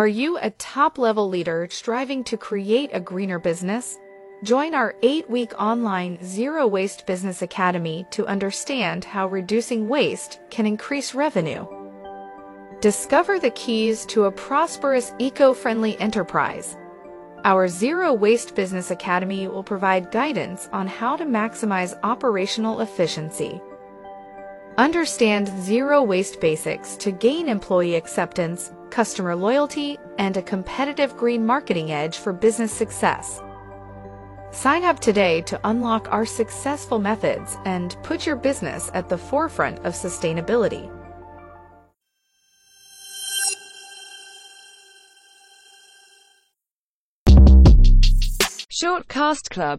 Are you a top level leader striving to create a greener business? Join our eight week online Zero Waste Business Academy to understand how reducing waste can increase revenue. Discover the keys to a prosperous eco friendly enterprise. Our Zero Waste Business Academy will provide guidance on how to maximize operational efficiency. Understand zero waste basics to gain employee acceptance, customer loyalty, and a competitive green marketing edge for business success. Sign up today to unlock our successful methods and put your business at the forefront of sustainability. Shortcast Club